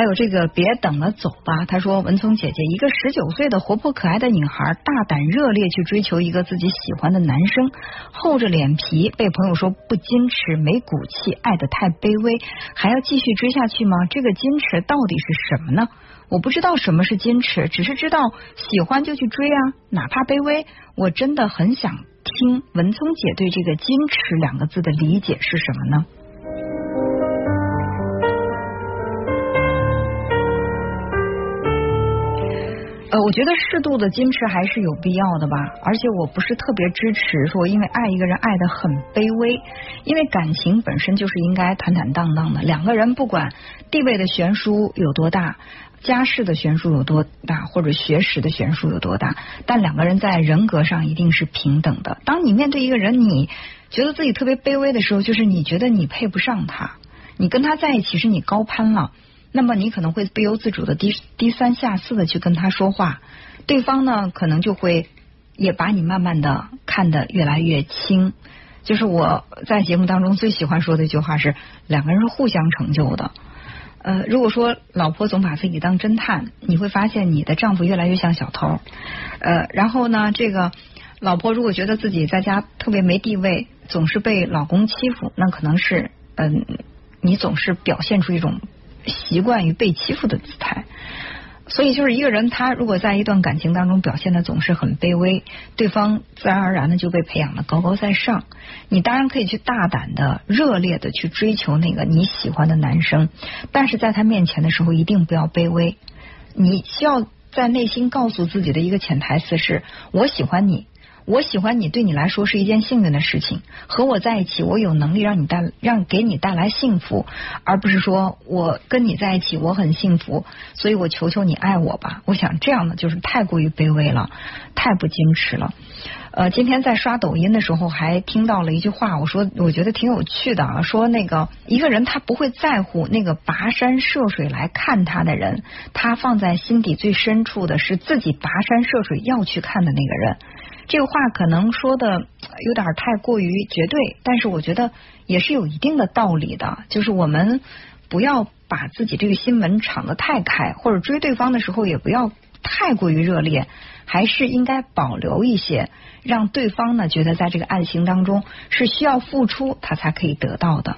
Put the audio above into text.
还有这个别等了，走吧。他说：“文聪姐姐，一个十九岁的活泼可爱的女孩，大胆热烈去追求一个自己喜欢的男生，厚着脸皮被朋友说不矜持、没骨气、爱的太卑微，还要继续追下去吗？这个矜持到底是什么呢？我不知道什么是矜持，只是知道喜欢就去追啊，哪怕卑微。我真的很想听文聪姐对这个矜持两个字的理解是什么呢？”呃，我觉得适度的矜持还是有必要的吧，而且我不是特别支持说因为爱一个人爱的很卑微，因为感情本身就是应该坦坦荡荡的。两个人不管地位的悬殊有多大，家世的悬殊有多大，或者学识的悬殊有多大，但两个人在人格上一定是平等的。当你面对一个人，你觉得自己特别卑微的时候，就是你觉得你配不上他，你跟他在一起是你高攀了。那么你可能会不由自主的低低三下四的去跟他说话，对方呢可能就会也把你慢慢的看得越来越轻。就是我在节目当中最喜欢说的一句话是：两个人是互相成就的。呃，如果说老婆总把自己当侦探，你会发现你的丈夫越来越像小偷。呃，然后呢，这个老婆如果觉得自己在家特别没地位，总是被老公欺负，那可能是嗯，你总是表现出一种。习惯于被欺负的姿态，所以就是一个人，他如果在一段感情当中表现的总是很卑微，对方自然而然的就被培养的高高在上。你当然可以去大胆的、热烈的去追求那个你喜欢的男生，但是在他面前的时候一定不要卑微。你需要在内心告诉自己的一个潜台词是：我喜欢你。我喜欢你，对你来说是一件幸运的事情。和我在一起，我有能力让你带让给你带来幸福，而不是说我跟你在一起我很幸福，所以我求求你爱我吧。我想这样的就是太过于卑微了，太不矜持了。呃，今天在刷抖音的时候还听到了一句话，我说我觉得挺有趣的啊，说那个一个人他不会在乎那个跋山涉水来看他的人，他放在心底最深处的是自己跋山涉水要去看的那个人。这个话可能说的有点太过于绝对，但是我觉得也是有一定的道理的。就是我们不要把自己这个心门敞得太开，或者追对方的时候也不要太过于热烈，还是应该保留一些，让对方呢觉得在这个爱情当中是需要付出他才可以得到的。